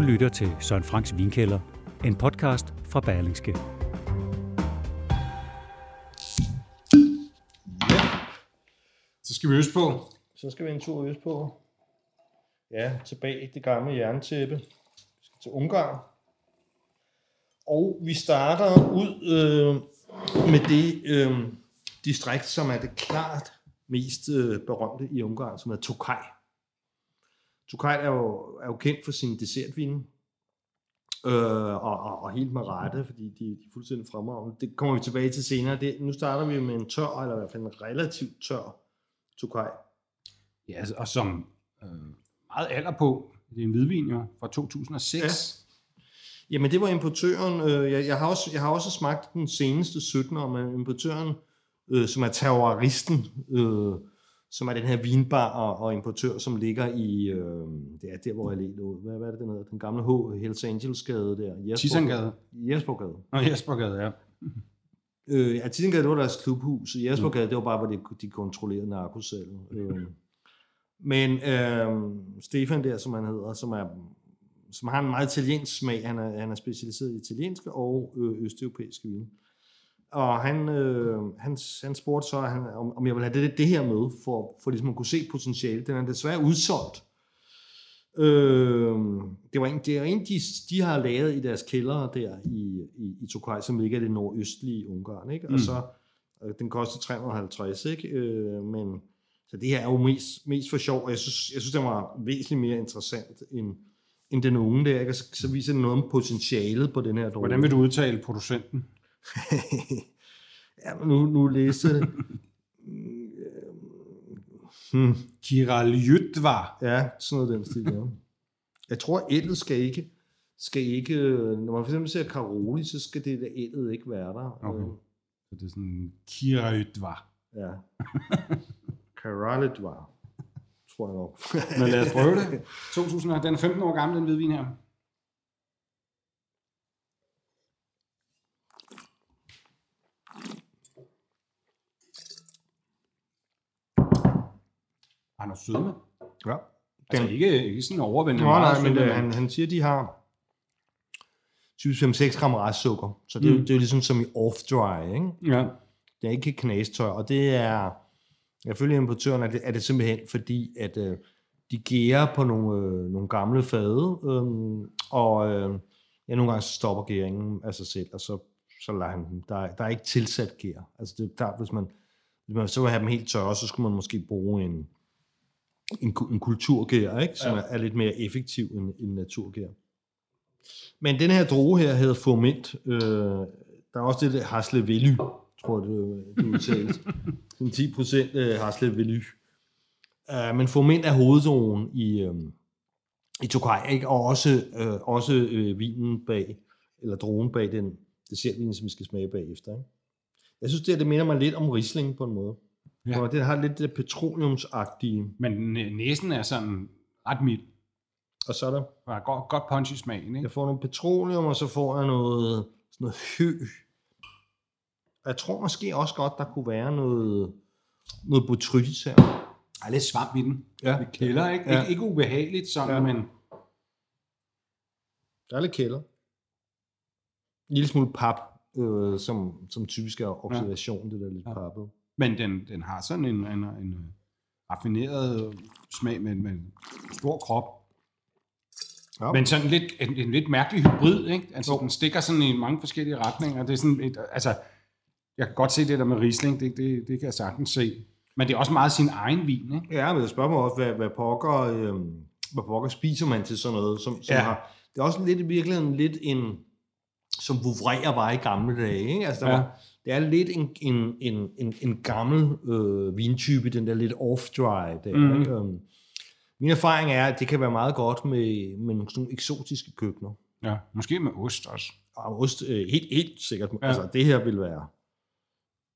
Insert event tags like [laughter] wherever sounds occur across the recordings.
Du lytter til Søren Franks Vinkælder, en podcast fra Berlingske. Så skal vi øst på. Så skal vi en tur øst på. Ja, tilbage i det gamle jerntæppe. Vi skal til Ungarn. Og vi starter ud øh, med det øh, distrikt, som er det klart mest øh, berømte i Ungarn, som er Tokaj. Tokaj er jo, er jo kendt for sin dessertvine. Øh, og, og, og helt med rette, fordi de, de er fuldstændig fremragende. Det kommer vi tilbage til senere. Det, nu starter vi med en tør, eller i hvert fald en relativt tør Tokaj. Ja, altså, og som øh, meget alder på. Det er en hvidvin jo, fra 2006. Ja. Jamen det var importøren. Øh, jeg, jeg, har også, jeg har også smagt den seneste 17 år med importøren, øh, som er terroristen, øh, som er den her vinbar og, og importør, som ligger i, øh, det er der, hvor jeg ligger ud. Hvad, hvad er det, den hedder? Den gamle H. Hells Angels gade der. Tissangade. Jespergade. Nå, Jespergade, ja. Øh, ja, Tissangade, det var deres klubhus. Jespergade, det var bare, hvor de, de kontrollerede narkosalget. Øh. Men øh, Stefan der, som han hedder, som er som har en meget italiensk smag. Han er, han er specialiseret i italienske og øh, østeuropæiske vine. Og han, øh, han, han spurgte så, han, om, om jeg ville have det, det her med, for, for ligesom at kunne se potentiale. Den er desværre udsolgt. Øh, det var en, det er en de, de har lavet i deres kældre der i, i, i Tokaj, som ligger i det nordøstlige Ungarn. Ikke? Og Mm. så, øh, den koster 350, ikke? Øh, men så det her er jo mest, mest for sjov, og jeg synes, jeg synes, den var væsentligt mere interessant end, end den unge der, ikke? Og så, så viser den noget om potentialet på den her droge. Hvordan vil du udtale producenten? [laughs] ja, nu, nu læste jeg det. hmm. Ja, sådan noget den stil, ja. Jeg tror, ældet skal ikke, skal ikke, når man for eksempel ser Karoli, så skal det der ældet ikke være der. Okay. Øh, Så det er sådan Kiraljytvar. Ja. Karalit var, tror jeg nok. Men lad os prøve det. 2000, den er 15 år gammel, den hvidvin her. Han er sødme. ja. Altså Den- ikke, ikke sådan overvældende Nå, meget nej, men øh, han, han siger, de har typisk 5-6 gram restsukker. Så det, mm. Det er jo ligesom som i off-dry, ikke? Ja. Det er ikke knastør, og det er, jeg følger importøren, at det, er det simpelthen fordi, at øh, de gærer på nogle, øh, nogle gamle fade, øh, og øh, ja, nogle gange så stopper gæringen af sig selv, og så, så lader han dem. Der, er- der er ikke tilsat gær. Altså det er klart, hvis man, hvis man så vil have dem helt tørre, så skulle man måske bruge en, en, en kulturgær, ikke? som Ja. er, lidt mere effektiv end, end naturgær. Men den her droge her hedder Formint. Øh, der er også det der Hasle Vely, tror jeg, det, det udtales. [laughs] Sådan 10 procent øh, Hasle Vely. Uh, men Formint er hoveddrogen i, øh, i Tokaj, ikke? og også, øh, også øh, vinen bag, eller drogen bag den dessertvin, som vi skal smage bagefter. Ikke? Jeg synes, det, her, det minder mig lidt om Riesling på en måde. Ja. Ja. Det har lidt det petroleumsagtige. Men næ- næsen er sådan ret mild. Og så er der, Der er godt, godt punch i smagen, ikke? jeg får noget petroleum, og så får jeg noget, sådan noget hø. Og Jeg tror måske også godt, der kunne være noget, noget botrytis her. Der er lidt svamp i den. Ja. Lidt kælder, ikke? Ja. Ikke, ikke ubehageligt sådan, Ja. men Der er lidt kælder. En lille smule pap, øh, som, som typisk er oxidation, ja. det der lidt ja. pappet. Men den, den har sådan en, en, en øh, raffineret smag med, med stor krop. Ja. Men sådan lidt, en, en lidt mærkelig hybrid, ikke? Altså, den stikker sådan i mange forskellige retninger. Det er sådan et, altså, jeg kan godt se det der med Riesling, det, det, det kan jeg sagtens se. Men det er også meget sin egen vin, ikke? Ja, men jeg spørger mig også, hvad, hvad, pokker, øh, hvad pokker spiser man til sådan noget? Som, som ja. har, det er også lidt i virkeligheden lidt en, som Vouvreer var i gamle dage. Ikke? Altså, der Ja. var, det er lidt en, en, en, en, en gammel øh, vintype, den der lidt off-dry der. Mm. Ikke? Um, Min erfaring er, at det kan være meget godt med, med nogle sådan eksotiske køkkener. Ja, måske med ost også. Og ost, øh, helt, helt sikkert. Ja. Altså, det her vil være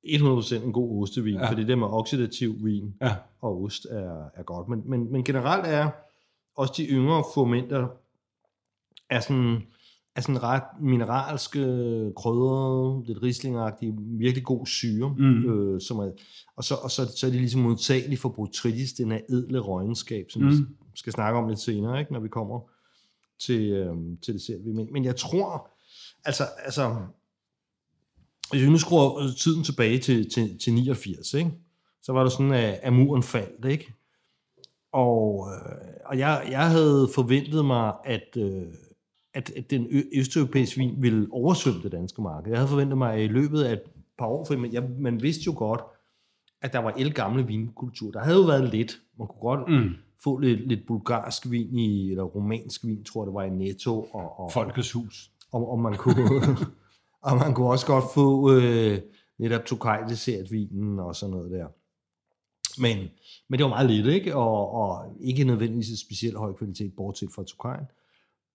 100% en god ostevin, ja. for det der med oxidativ vin Ja. og ost er, er godt. Men, men, men generelt er også de yngre fermenter er sådan, er sådan ret mineralske, krydrede, lidt rislingagtige, virkelig god syre. Mm. Øh, som er, og så, og så, så er de ligesom modtagelige for botrytis, den her edle røgenskab, som mm. vi skal snakke om lidt senere, ikke, når vi kommer til, øh, til det selv. Men, men jeg tror, altså, altså hvis vi nu skruer tiden tilbage til, til, til 89, ikke? så var det sådan, at, at muren faldt, ikke? Og, øh, og jeg, jeg havde forventet mig, at, øh, at, at den østeuropæiske vin ville oversvømme det danske marked. Jeg havde forventet mig, i løbet af et par år, for jeg, man vidste jo godt, at der var el gamle vinkultur. Der havde jo været lidt. Man kunne godt Mm. få lidt, lidt bulgarsk vin, i, eller romansk vin, tror jeg, det var i Netto. Og, og, Folkets hus. og, og, man kunne, [laughs] og man kunne også godt få øh, netop Tokaj dessert vinen og sådan noget der. Men, men det var meget lidt, ikke? Og, og ikke nødvendigvis et specielt høj kvalitet, bortset fra Tokaj.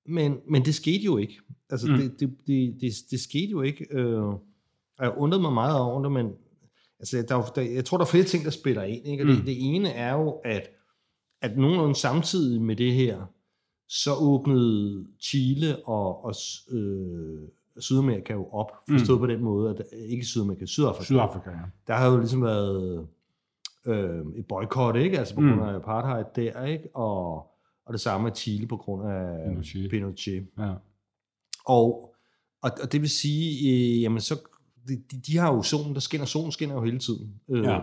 Men, men det skete jo ikke. Altså, Mm. det, det, det, det, det skete jo ikke. Øh, og jeg undrede mig meget over det, men altså, der, er der, jeg tror, der er flere ting, der spiller ind. Ikke? Og Mm. det, det ene er jo, at, at nogenlunde samtidig med det her, så åbnede Chile og, og øh, Sydamerika jo op, forstået mm. på den måde, at ikke Sydamerika, Sydafrika. Sydafrika, ja. Der har jo ligesom været øh, et boykot, ikke? Altså på Mm. grund af apartheid der, ikke? Og, og det samme med Chile på grund af Pinochet. Pinochet. ja. Og, og, og det vil sige, øh, jamen så, de, de, har jo solen, der skinner, solen skinner jo hele tiden. Øh, Ja.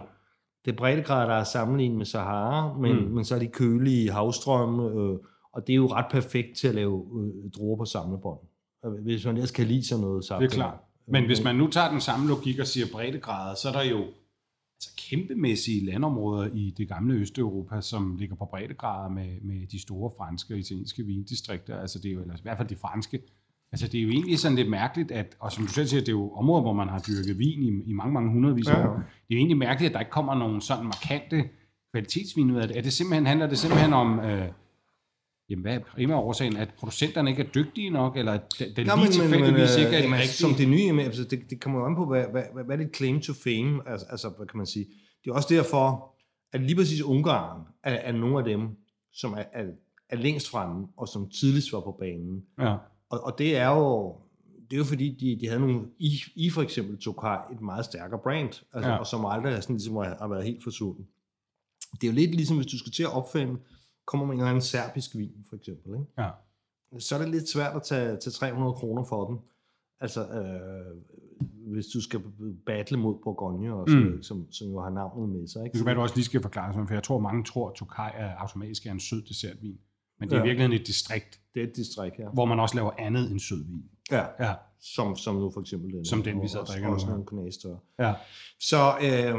Det er breddegrader, der er sammenlignet med Sahara, men, Mm. men så er de kølige havstrømme, øh, og det er jo ret perfekt til at lave øh, druer på samlebånd. Øh, Hvis man ellers kan lide sådan noget Det sagt. er klart. Men hvis man nu tager den samme logik og siger breddegrader, så er der jo altså kæmpemæssige landområder i det gamle Østeuropa, som ligger på breddegrader med, med de store franske og italienske vindistrikter. Altså det er jo eller i hvert fald de franske. Altså det er jo egentlig sådan lidt mærkeligt, at, og som du selv siger, det er jo områder, hvor man har dyrket vin i, i mange, mange hundredvis af Ja, år. ja. Det er jo egentlig mærkeligt, at der ikke kommer nogen sådan markante kvalitetsvin ud af det. Er det simpelthen, handler det simpelthen om, øh, jamen hvad er primært årsagen, at producenterne ikke er dygtige nok, eller at den, Ja, lige tilfældigvis ikke er jamen, altså, som det nye, altså, det, det kommer jo an på, hvad, hvad, hvad, hvad er det claim to fame, altså, altså, hvad kan man sige. Det er også derfor, at lige præcis Ungarn er, er nogle af dem, som er, er, er længst fremme, og som tidligst var på banen. Ja. Og, og det er jo, det er jo fordi, de, de havde nogle, I, I for eksempel Tokaj, et meget stærkere brand, altså, Ja. og som aldrig sådan, ligesom, har har været helt forsvundet. Det er jo lidt ligesom, hvis du skal til at opfinde, kommer med en eller anden serbisk vin, for eksempel, ikke? Ja. så er det lidt svært at tage, tage 300 kroner for den. Altså, øh, hvis du skal battle mod Bourgogne, og så, Mm. som, som jo har navnet med sig. Ikke? Det kan være, du også lige skal forklare sådan, for jeg tror, mange tror, at Tokai er automatisk er en sød dessertvin. Men det er ja. Ja. i virkeligheden et distrikt, Det er et distrikt her. hvor man også laver andet end sødvin. Ja, Ja, som, som nu for eksempel den. Som den, vi også, drikker også nu, nogle knæstørre. ja. Så, øh,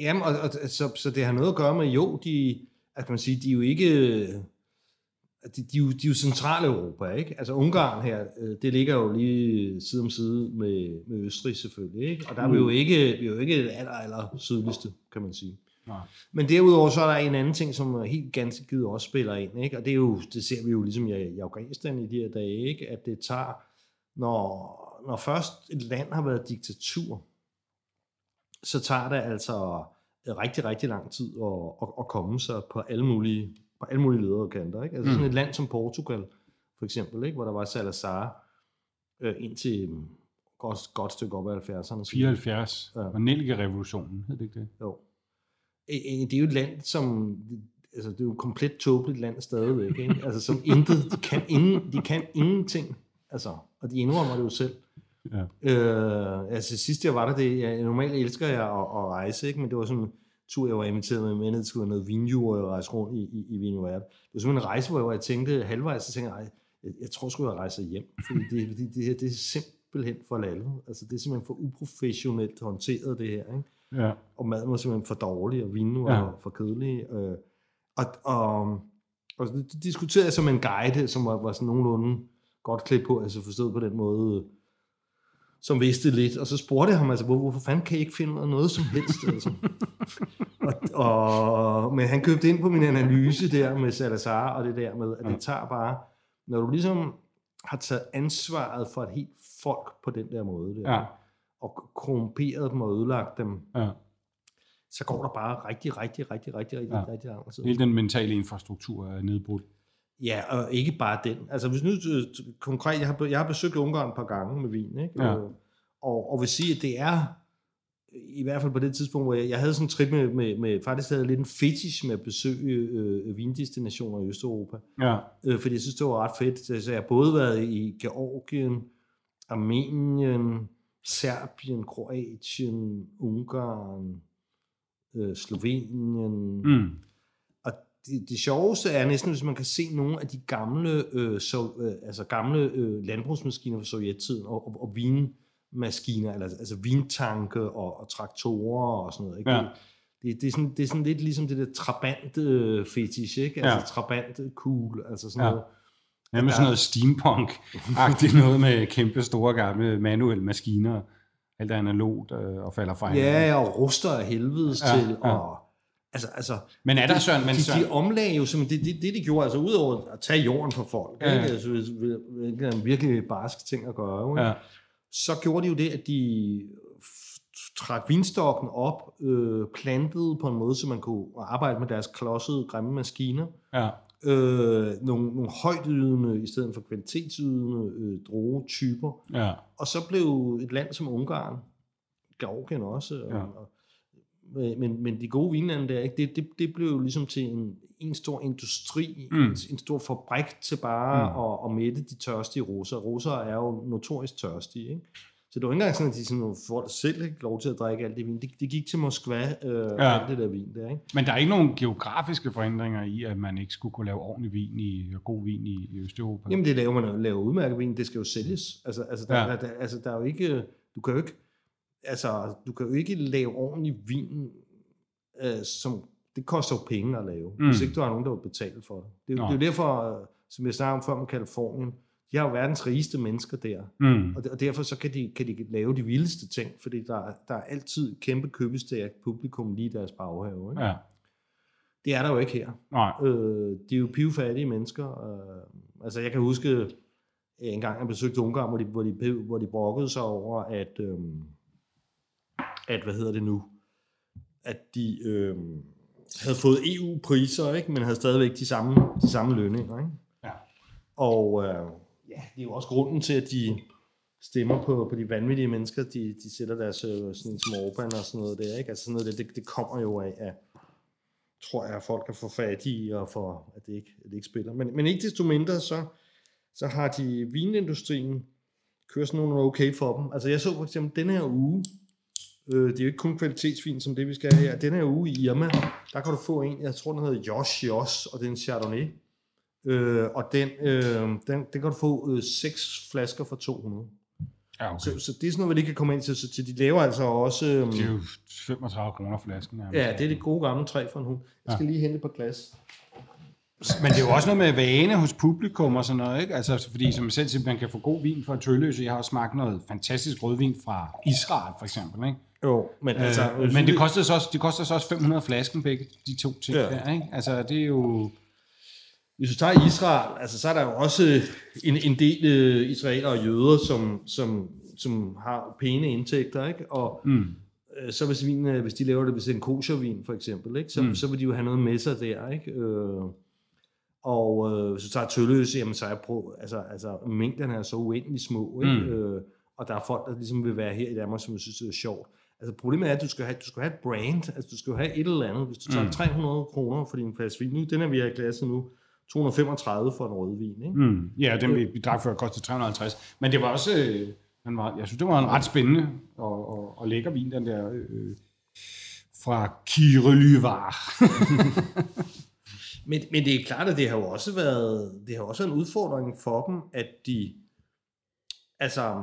jamen, og, og, så, så det har noget at gøre med, jo, de, at kan man sige, de er jo ikke, de, de, er jo, de er jo Centraleuropa, ikke? Altså Ungarn her, øh, det ligger jo lige side om side med, med Østrig selvfølgelig, ikke? Og der er vi jo ikke, vi er jo ikke det aller, aller sydligste, kan man sige. Nej. Men derudover så er der en anden ting, som helt ganske givet også spiller ind, ikke? og det, er jo, det ser vi jo ligesom i, i Afghanistan i de her dage, ikke? at det tager, når, når først et land har været diktatur, så tager det altså rigtig, rigtig lang tid at, at, at komme sig på alle mulige, på alle mulige ledere og kanter. Ikke? Altså Mm. sådan et land som Portugal, for eksempel, ikke? hvor der var Salazar øh, indtil mm, godt, godt stykke op af 70'erne. 74. Ja. Og Nelke-revolutionen, hed det ikke det? Jo. Øh, øh, Det er jo et land, som... Altså, det er jo et komplet tåbeligt land stadigvæk, ikke? Altså, som intet... De kan, ingen, de kan ingenting. Altså, og de indrømmer det jo selv. Ja. Øh, altså, sidst jeg var der, det... Jeg, normalt elsker jeg at, at rejse, ikke? Men det var sådan en tur, jeg var inviteret med, med ned til noget vinju, og jeg rejste rundt i, i, i Vinjo Det var simpelthen en rejse, hvor jeg tænkte halvvejs, så tænkte jeg, "Ej, jeg, jeg tror sgu, jeg rejser hjem. Fordi det, det, det, her, det er simpelthen for lallet. Altså, det er simpelthen for uprofessionelt håndteret, det her, ikke? Ja. og maden var simpelthen for dårlig, og vinen var Ja. for kedelig. Øh, og, og, og det diskuterede jeg som en guide, som var, var sådan nogenlunde godt klædt på, altså forstået på den måde, som vidste lidt, og så spurgte jeg ham, altså, hvor, hvorfor fanden kan I ikke finde af noget som helst? Altså. [laughs] og, og, men han købte ind på min analyse der med Salazar, og det der med, at det tager bare, når du ligesom har taget ansvaret for et helt folk på den der måde der, Ja. og korrumperet dem og ødelagt dem, Ja. så går der bare rigtig, rigtig, rigtig, rigtig, rigtig, ja. rigtig lang tid. Hele den mentale infrastruktur er nedbrudt. Ja, og ikke bare den. Altså hvis nu øh, konkret, jeg har, jeg har besøgt Ungarn et par gange med vin, ikke? Ja. Og, og vil sige, at det er, i hvert fald på det tidspunkt, hvor jeg, jeg havde sådan en trip med, med, med faktisk havde jeg lidt en fetish med at besøge øh, vindestinationer i Østeuropa. Ja. Øh, fordi jeg synes, det var ret fedt. Så jeg har både været i Georgien, Armenien, Serbien, Kroatien, Ungarn, øh, Slovenien, Mm. Det, det sjoveste er næsten, hvis man kan se nogle af de gamle, øh, så, øh, altså gamle øh, landbrugsmaskiner fra sovjettiden, og, og, og vinmaskiner, eller, altså vintanke og, og traktorer og sådan noget. Ikke? Ja. Det, det, det, er sådan, det er sådan lidt ligesom det der trabant øh, fetish, ikke? Altså Ja. trabant cool, altså sådan Ja. noget. Ja, med sådan noget steampunk-agtigt [laughs] noget med kæmpe store gamle manuelle maskiner. Alt er analogt øh, og falder fra hinanden. Ja, og ruster af helvedes ja, til, ja. og altså, altså Men er der Søren, men de, Søren, de omlagde jo simpelthen, det, det, det de gjorde, altså udover at tage jorden fra folk, Ja. ikke? Altså, hvilket er en virkelig barsk ting at gøre, ikke? ja, så gjorde de jo det, at de trak vinstokken op, øh, plantede på en måde, så man kunne arbejde med deres klodsede, grimme maskiner, ja, øh, nogle, nogle højdydende i stedet for kvalitetsydende øh, drogetyper, ja, og så blev et land som Ungarn, Georgien også, og, Ja. og, men, men de gode vinlande der, ikke, det, det, det blev jo ligesom til en, en stor industri, Mm. en, en stor fabrik til bare Mm. at, at mætte de tørstige russer. Russer er jo notorisk tørstige, ikke? Så det var ikke engang sådan, at de sådan, får selv ikke lov til at drikke alt det vin. Det, det gik til Moskva, øh, Ja. alt det der vin der, ikke? Men der er ikke nogen geografiske forhindringer i, at man ikke skulle kunne lave ordentlig vin i, god vin i, i Østeuropa. Jamen det laver man jo, laver udmærket vin, det skal jo sælges. Altså, altså, der, ja. der, der, altså der er jo ikke, du kan jo ikke, altså du kan jo ikke lave ordentlig vin, øh, som, det koster jo penge at lave, Mm. hvis ikke du har nogen, der vil betale for det. Det, er Nå. det er jo derfor, øh, som jeg snakkede om før med Kalifornien, de har jo verdens rigeste mennesker der, Mm. og, og derfor så kan de, kan de lave de vildeste ting, fordi der, er- der er altid kæmpe købestærkt publikum lige i deres baghave. Ikke? Ja, Det er der jo ikke her. nej. Øh, de er jo pivfattige mennesker. Øh, altså jeg kan huske en gang, jeg besøgte Ungarn, hvor de, hvor de, hvor de brokkede sig over, at, øh, at hvad hedder det nu, at de øh, havde fået EU-priser, ikke? men havde stadigvæk de samme, de samme lønninger. Ikke? Ja. Og øh, ja, det er jo også grunden til, at de stemmer på, på de vanvittige mennesker, de, de sætter deres øh, sådan Orbán og sådan noget der. Ikke? Altså sådan noget, der, det, det kommer jo af, af tror jeg, at folk er for fattige, og for, at det ikke, at det ikke spiller. Men, men ikke desto mindre, så, så har de vinindustrien kørt sådan nogle okay for dem. Altså jeg så for eksempel den her uge, øh, det er jo ikke kun kvalitetsvin som det, vi skal have her. Den her uge i Irma, der kan du få en, jeg tror den hedder Josh Josh, og det er en Chardonnay. Øh, og den, øh, den, den kan du få øh, seks flasker for 200. Ja, okay. Så, så det er sådan noget, vi lige kan komme ind til. Så til de laver altså også... Øh, Det er jo 35 kroner flasken. nærmest. ja, det er det gode gamle træ for en hund. Jeg skal lige hente et par glas. Men det er jo også noget med vane hos publikum og sådan noget, ikke? Altså, fordi som selv siger, man kan få god vin fra tølløse. Jeg har også smagt noget fantastisk rødvin fra Israel, for eksempel, ikke? Jo, men altså... Øh, men det koster, så også, det koster så også 500 flasken begge de to ting ja. Der, ikke? Altså, det er jo... Hvis du tager Israel, altså, så er der jo også en, en del øh, israelere og jøder, som, som, som har pæne indtægter, ikke? Og Mm. øh, så hvis, vin, øh, hvis de laver det, hvis det er en koshervin for eksempel, ikke? Så, Mm. så vil de jo have noget med sig der, ikke? Øh, og øh, hvis du tager tølløse, jamen så er pro, altså, altså, mængderne er så uendelig små, ikke? Mm. Øh, og der er folk, der ligesom vil være her i Danmark, som synes, det er sjovt. Altså problemet er, at du skal have, du skal have et brand, altså du skal have et eller andet. Hvis du tager Mm. mm. 300 kroner for din flaske vin, nu den er vi har i glasset nu, 235 for en rødvin, ikke? Mm. Ja, den vi, vi drak før kostede 350. Men det var også... Øh, den var, jeg synes, det var en ret spændende og, og, og lækker vin, den der øh, fra Kirelyvar. [laughs] Men, men det er klart, at det har jo også været, det har også været en udfordring for dem, at de, altså,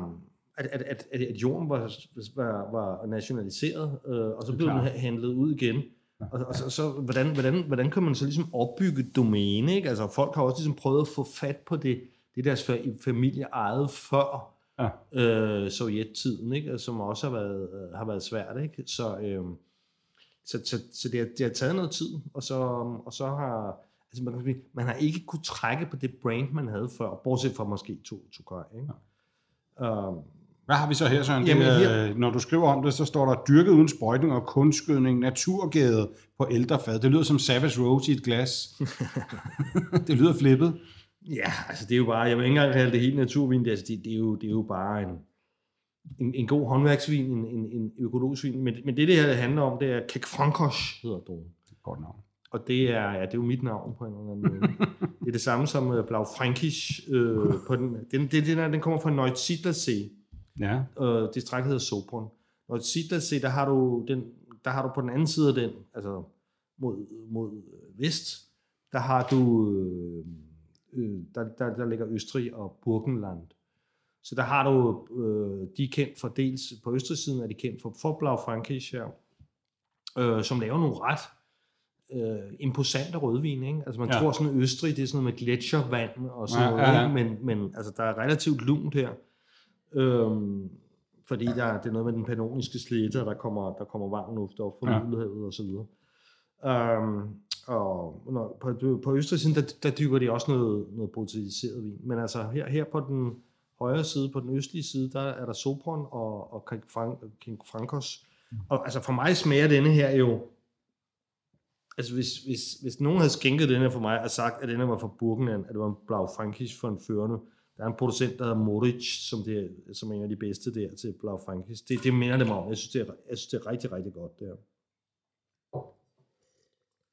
at, at, at, at jorden var, var, var nationaliseret, øh, og så blev den handlet ud igen. Og, og så, så hvordan, hvordan, hvordan kan man så ligesom opbygge et domæne? Ikke? Altså, folk har også ligesom prøvet at få fat på det, det deres fa- familie ejede før Ja. øh, sovjettiden, ikke? som også har været, øh, har været svært. Ikke? Så, øh, så, så, så det, har, det har taget noget tid, og så, og så har altså man, kan sige, man har ikke kunne trække på det brand, man havde før, bortset fra måske to, to gør, ikke? Ja. Um, Hvad har vi så her, Søren? Jamen, det, her- øh, Når du skriver om det, så står der dyrket uden sprøjtning og kunstgødning, naturgade på ældrefad. Det lyder som Savage Rose i et glas. [laughs] det lyder flippet. Ja, altså det er jo bare, jeg vil ikke engang kalde det helt naturvin, det, altså det, det, er, jo, det er jo bare en, en, en god håndværksvin, en, en, en økologisk vin, men, men det det her det handler om, det er Kek Frankos, hedder druen. Godt navn. Og det er, ja, det er jo mit navn på en eller anden måde. [laughs] det er det samme som uh, Blau Fränkisch. Øh, på den, den, den, den, den kommer fra Neusiedlersee. Ja. Øh, distriktet hedder Sopron. Neusiedlersee, der har du den, der har du på den anden side af den, altså mod, mod vest, der har du, øh, øh, der, der, der ligger Østrig og Burgenland. Så der har du, øh, de er kendt for dels, på Østrig-siden er de kendt for, for Blau Fränkisch her, øh, som laver nogle ret øh, imposante rødvin. Ikke? Altså man Ja. tror sådan, at Østrig, det er sådan noget med gletsjervand og sådan Ja, noget, ja, ja. Ikke? Men, men altså, der er relativt lunt her. Øhm, fordi der, det er noget med den pannoniske slette, og der kommer, der kommer varm luft op fra Ja. Middelhavet og så videre. Øhm, og når, på, på Østersiden, der, der dykker de også noget, noget botaniseret vin. Men altså her, her på den højre side, på den østlige side, der er der Sopron og, og King, Frank, King Frankos. Og altså for mig smager denne her jo, altså hvis, hvis, hvis nogen havde skænket den her for mig og sagt, at denne var fra Burgenland, at det var en Blau Fränkisch for en førende, der er en producent, der hedder Moritz, som, det er, som er en af de bedste der til Blau Fränkisch. Det, det minder det mig om. Jeg synes, det er, jeg synes, det er rigtig, rigtig godt der.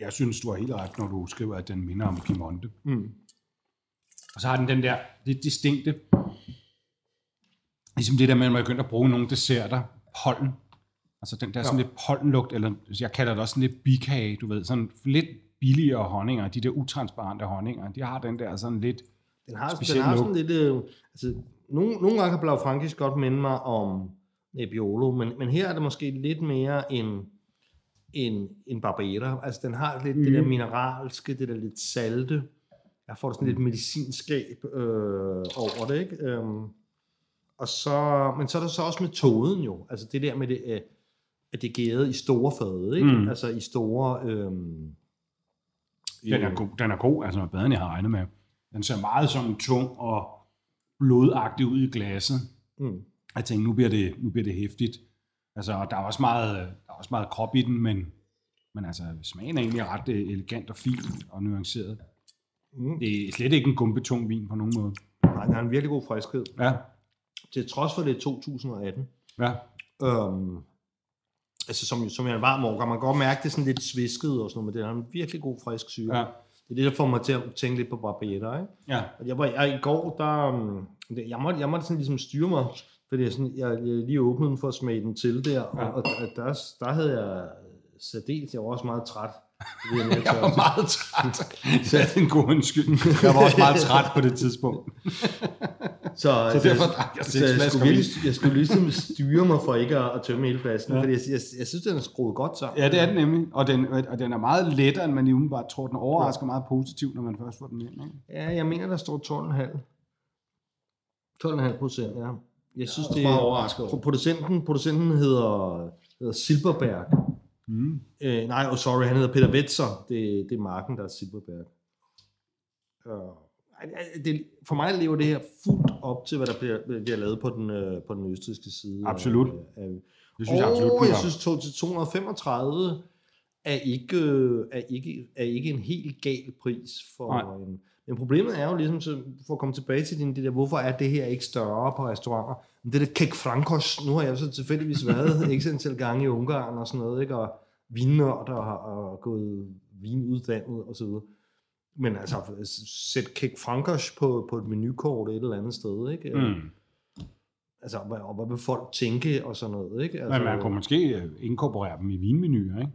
Jeg synes, du har helt ret, når du skriver, at den minder om Piemonte. Mm. Og så har den den der, det distinkte, ligesom det der med, at man begynder at bruge nogle desserter, pollen. Altså den der sådan lidt pollenlugt, eller jeg kalder det også sådan lidt bikage, du ved, sådan lidt billigere honninger, de der utransparente honninger, de har den der sådan lidt, Den har, Speciel den har sådan lidt... Øh, altså, nogle, nogle gange kan Blau Fränkisch godt minde mig om Nebbiolo, men, men her er det måske lidt mere en, en, en Barbera. Altså, den har lidt mm. det der mineralske, det der lidt salte. Jeg får sådan lidt medicinskab øh, over det, ikke? Øhm, og så, men så er der så også metoden jo. Altså det der med det, øh, at det er gæret i store fade, ikke? Mm. Altså i store... Øhm, den er god, den er god altså bedre end jeg havde regnet med. Den ser meget sådan tung og blodagtig ud i glasset. Mm. Jeg tænkte, nu bliver det, nu bliver det hæftigt. Altså, og der er også meget, der er også meget krop i den, men, men altså, smagen er egentlig ret øh, elegant og fin og nuanceret. Mm. Det er slet ikke en gumbetung vin på nogen måde. Nej, den har en virkelig god friskhed. Ja, Til trods for det er 2018. ja. Øhm, altså som, som er en varm årgang. Man kan godt mærke, det er sådan lidt svisket og sådan noget, men det har en virkelig god frisk syre. Ja. Det er det, der får mig til at tænke lidt på Barbater, ikke? ja. Og Jeg var, jeg, I går, der, det- jeg måtte, jeg måtte sådan ligesom styre mig, fordi jeg, sådan, jeg, jeg lige åbnede den for at smage den til der, og, Ja. og der, der, der havde jeg særdeles, jeg var også meget træt. Jeg, Jeg var meget træt. [laughs] Så er det en god undskyldning. Jeg var også meget træt på det tidspunkt. Så, så, derfor drak jeg så seks jeg, flasker skulle virkelig, jeg skulle ligesom styre mig for ikke at, at tømme hele flasken, ja. fordi jeg, jeg, jeg, synes, den er skruet godt sammen. Ja, det er den nemlig. Og den, og den er meget lettere, end man lige umiddelbart tror. Den overrasker meget positivt, når man først får den ind. Ikke? Ja, jeg mener, der står 12,5. 12,5 procent, ja. Jeg synes, også det er... Producenten, producenten hedder, hedder Silberberg. Mm. Øh, nej, oh, sorry, han hedder Peter Wetzer. Det, det er marken, der er Silberberg. Uh, det, for mig lever det her fuldt op til, hvad der bliver, bliver lavet på den, øh, på den østrigske side. Absolut. Af, af, Det synes jeg absolut, og jeg synes, to- til 235 er ikke, øh, er ikke, er ikke en helt gal pris for Nej. en... Men problemet er jo ligesom, så for at komme tilbage til din, det der, hvorfor er det her ikke større på restauranter? Men det der Kek Frankos, nu har jeg så tilfældigvis været [laughs] ikke sådan til gange i Ungarn og sådan noget, ikke? og vinnørd og og gået vinuddannet og så videre. Men altså, sæt Kek Frankos på, på et menukort et eller andet sted, ikke? Mm. Altså, hvad- og hvad vil folk tænke og sådan noget, ikke? Altså, Men man kunne måske øh, inkorporere dem i vinmenuer, ikke?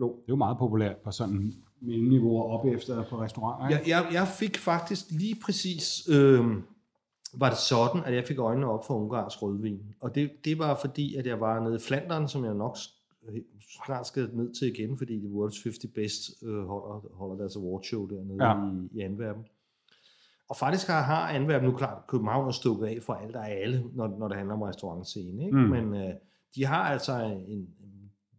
Jo. Det er jo meget populært på sådan mellemniveauer op efter på restauranter. Jeg, jeg, jeg fik faktisk lige præcis, øh, var det sådan, at jeg fik øjnene op for Ungarns rødvin. Og det, det var fordi, at jeg var nede i Flandern, som jeg nok snart skal ned til igen, fordi The World's 50 Best øh, holder, holder deres awardshow dernede Ja. i, i Antwerpen. Og faktisk har, har Antwerpen nu klart København er stukket af for alt og alle, når, når det handler om restaurantscene. Ikke? Mm. Men øh, de har altså en, en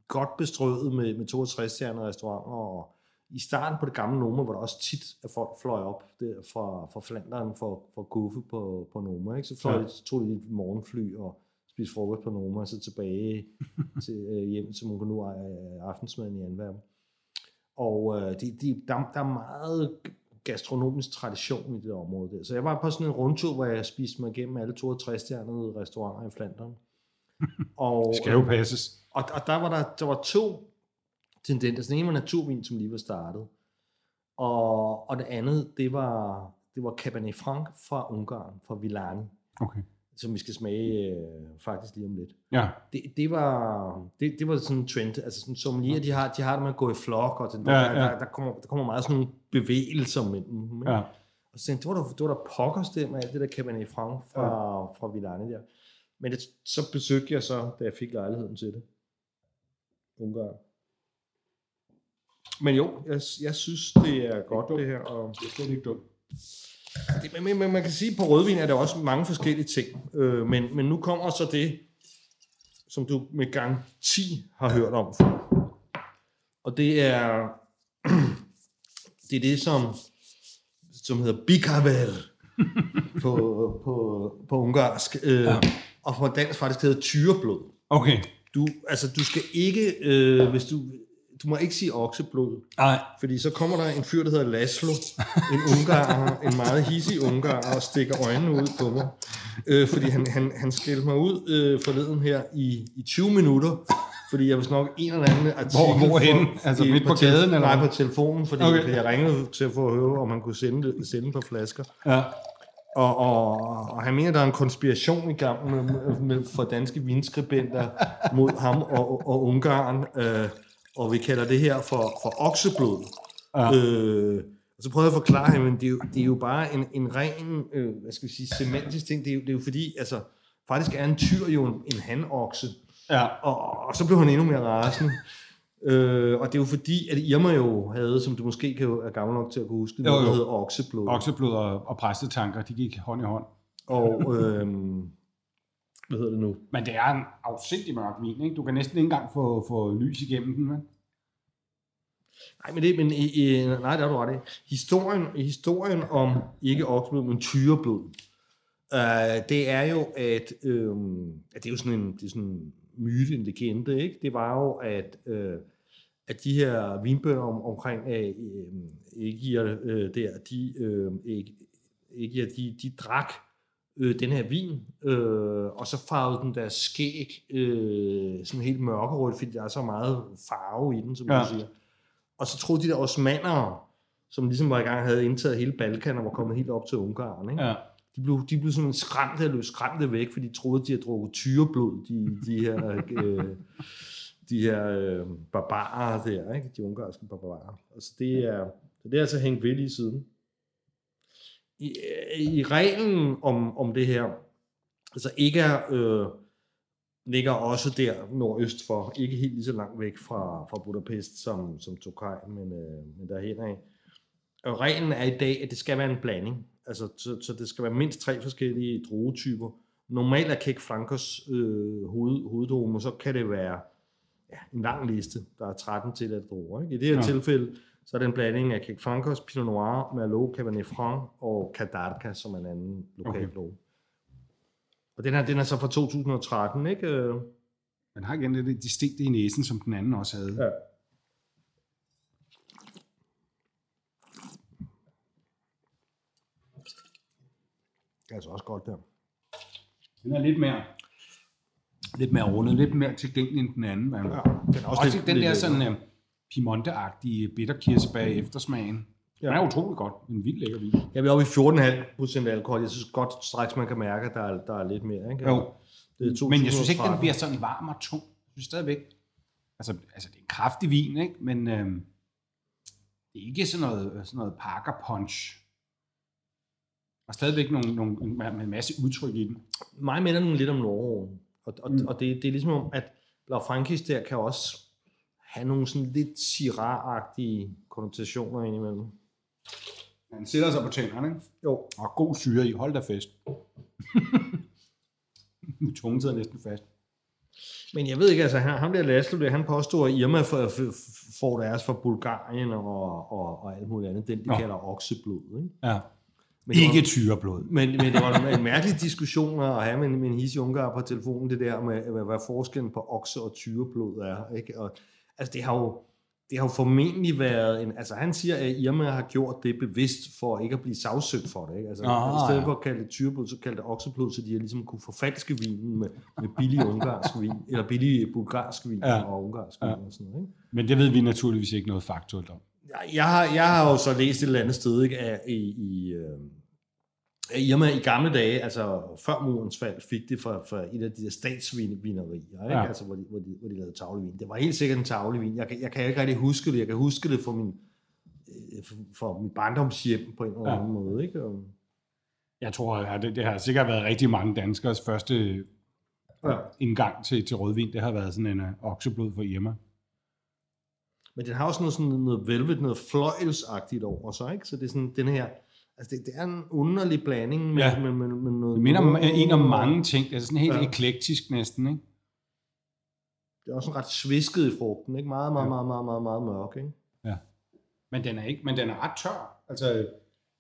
godt bestrøget med, med 62 stjernede restauranter, og i starten på det gamle Noma, hvor der også tit at folk fløj op der fra, fra Flanderen for, for guffe på, på Noma. Ikke? Så fløj Ja. tog de et morgenfly og spiste frokost på Noma, og så tilbage [laughs] til, øh, hjem til Mungo øh, aftensmaden i Antwerpen. Og øh, de, de, der, der er meget gastronomisk tradition i det område der. Så jeg var på sådan en rundtur, hvor jeg spiste mig igennem alle 62 stjernede restauranter i Flandern. [laughs] Og, Skal jo passes. og, og der var der, der var to tendenser. Den ene var naturvin, som lige var startet. Og, og det andet, det var, det var Cabernet Franc fra Ungarn, fra Villani, Okay. som vi skal smage øh, faktisk lige om lidt. Ja. Det, det, var, det, det var sådan en trend, altså sådan sommelier, de har, de har det med at gå i flok, og den, Ja, der, ja. Der, der, kommer, der kommer meget sådan nogle bevægelser mellem dem. ikke? ja. Og så tænkte jeg, det var der, det var der pokkers der med alt det der Cabernet Franc fra, ja. fra Villani der. Men det, så besøgte jeg så, da jeg fik lejligheden til det. Ungarn. Men jo, jeg, jeg synes, det er godt det her. Og Det er slet ikke dumt. det, men, men man kan sige, at på rødvin er der også mange forskellige ting. Øh, men, men nu kommer så det, som du med gang 10 har hørt om før. Og det er [clears throat] det, er det som, som hedder Bikavel på, på, på ungarsk. Øh, ja. Og på dansk faktisk hedder tyreblod. Okay. Du, altså, du skal ikke, øh, hvis du, du må ikke sige okseblod. Nej. Fordi så kommer der en fyr, der hedder Laszlo, en ungarer, en meget hissig ungarer, og stikker øjnene ud på mig. Øh, fordi han, han, han skældte mig ud øh, forleden her i, i 20 minutter, fordi jeg var nok en eller anden artikel... Hvor- hvorhenne? for- Altså i- midt på tele- gaden, eller Nej, på telefonen, fordi Okay. jeg ringede til at få at høre, om han kunne sende, sende par flasker. Ja. Og, og, og han mener, der er en konspiration i gang med, med, med, for danske vinskribenter mod ham og, og Ungarn. Øh, og vi kalder det her for, for okseblod. Ja. Øh, og så prøvede jeg at forklare ham, men det er jo, det er jo bare en, en ren, øh, hvad skal vi sige, semantisk ting. Det er jo, det er jo fordi, altså, faktisk er en tyr jo en, en hanokse. Ja. Og, og så blev han endnu mere rasende. Øh, og det er jo fordi, at Irma jo havde, som du måske kan, er gammel nok til at kunne huske, Jo, noget, der hedder okseblod. Okseblod og, og præstetanker, de gik hånd i hånd. Og, øh, hvad hedder det nu? Men det er en afsindig mørk vin, ikke? Du kan næsten ikke engang få, få lys igennem den, vel? Nej, men, det, men i, i, nej, der har du ret i. Historien, historien om ikke okseblod, men tyreblod, øh, det er jo, at, øh, at det er jo sådan en, det er sådan en myte, en legende, ikke? Det var jo, at, øh, at de her vinbønder om, omkring øh, øh, Ægier øh, der, de, øh, Ægier, de, de drak øh, den her vin, øh, og så farvede den deres skæg øh, sådan helt mørkerødt, fordi der er så meget farve i den, som ja. Du siger. Og så troede de der osmanere, som ligesom var i gang, havde indtaget hele Balkan og var kommet helt op til Ungarn. Ikke? Ja. De blev, de blev sådan skræmte, løb skræmte væk, fordi de troede, de havde drukket tyreblod, de, de her, [laughs] øh, de her øh, barbarer der, ikke? de ungarske barbarer. Altså det er, det er altså hængt ved lige siden. I, i reglen om, om det her, altså ikke er, øh, ligger også der nordøst for, ikke helt lige så langt væk fra, fra Budapest som, som Tokaj, men, øh, men derhen af. Og reglen er i dag, at det skal være en blanding. Altså, så, så det skal være mindst tre forskellige druetyper. Normalt er Kæk Frankers øh, hoved, hoveddrume, og så kan det være ja, en lang liste. Der er 13 til at druer. Ikke? I det her ja. tilfælde, så er det en blanding af Kæk Frankers, Pinot Noir, Merlot, Cabernet Franc og Kadarka, som er en anden lokal Okay. Og den her, den er så fra 2013, ikke? Øh, Den har igen det distinkte i næsen, som den anden også havde. Ja. Det er altså også godt der. Den er lidt mere, lidt mere rundet, lidt mere tilgængelig end den anden. Men Ja, den er også, Også lidt, den lidt der sådan Piemonte-agtige bitterkirsebær i eftersmagen. Ja. Den er utrolig godt. En vild lækker vin. Jeg er oppe i 14,5 procent alkohol. Jeg synes godt straks, man kan mærke, at der er, der er lidt mere. Ikke? Jo. Det er Men jeg synes ikke, den 2013. bliver sådan varm og tung. Jeg synes stadigvæk, altså, altså det er en kraftig vin, ikke? men øhm, det er ikke sådan noget, sådan noget parker punch. Og stadigvæk nogle, nogle, med en masse udtryk i den. Mig minder den lidt om Norge. Og, og, Mm. mm. og det, det er ligesom om, at Blau Frankis der kan også have nogle sådan lidt syrah-agtige konnotationer indimellem. Han sætter sig på tænderne, ikke? Jo. Og god syre i. Hold da fest. [laughs] nu tungen sidder næsten fast. Men jeg ved ikke, altså han, ham der Laszlo, han påstår, at Irma får, får deres fra Bulgarien og, og, og alt muligt andet. Den, de Nå. kalder okseblod. Ikke? Ja. Men det var- Ikke tyreblod. Men, men det var [laughs] en mærkelig diskussion at have med, med en hisse ungar på telefonen, det der med, med hvad forskellen på okse og tyreblod er. Ikke? Og, altså det har jo det har jo formentlig været en, altså han siger, at Irma har gjort det bevidst for ikke at blive sagsøgt for det. Ikke? Altså, Ah, I stedet ja. for at kalde det tyreblod, så kaldte det okseblod, så de har ligesom kunne forfalske vinen med, med billig ungarsk vin, [laughs] eller billig bulgarsk vin Ja. og ungarsk Ja. vin og sådan noget. Ikke? Men det ved vi naturligvis ikke noget faktuelt om. Jeg, jeg, har, jeg har jo så læst et eller andet sted, ikke, at i, i, øh, at Irma i gamle dage, altså før murens fald, fik det fra, fra et af de der statsvinerier, ikke? Ja. Ja. Altså, hvor, de, hvor, de, hvor de lavede tavlevin. Det var helt sikkert en tavlevin. Jeg, kan- jeg kan ikke rigtig huske det. Jeg kan huske det fra min, øh, for, mit barndomshjem på en eller Ja. anden måde. Ikke? Og, Jeg tror, at det, det har sikkert været rigtig mange danskers første ja. indgang til, til rødvin. Det har været sådan en uh, okseblod for Irma. Men den har også noget, sådan noget velvet, noget fløjelsagtigt over sig. Ikke? Så det er sådan den her... Altså det, det er en underlig blanding med, Ja. med, med, med noget... Det minder om en af mange ting. Det er sådan helt Ja. ja. eklektisk næsten, ikke? Det er også sådan ret svisket i frugten. Ikke? Meget, meget, Ja. meget, meget, meget, meget mørk. Ikke? Men den er ikke, men den er ret tør. Altså,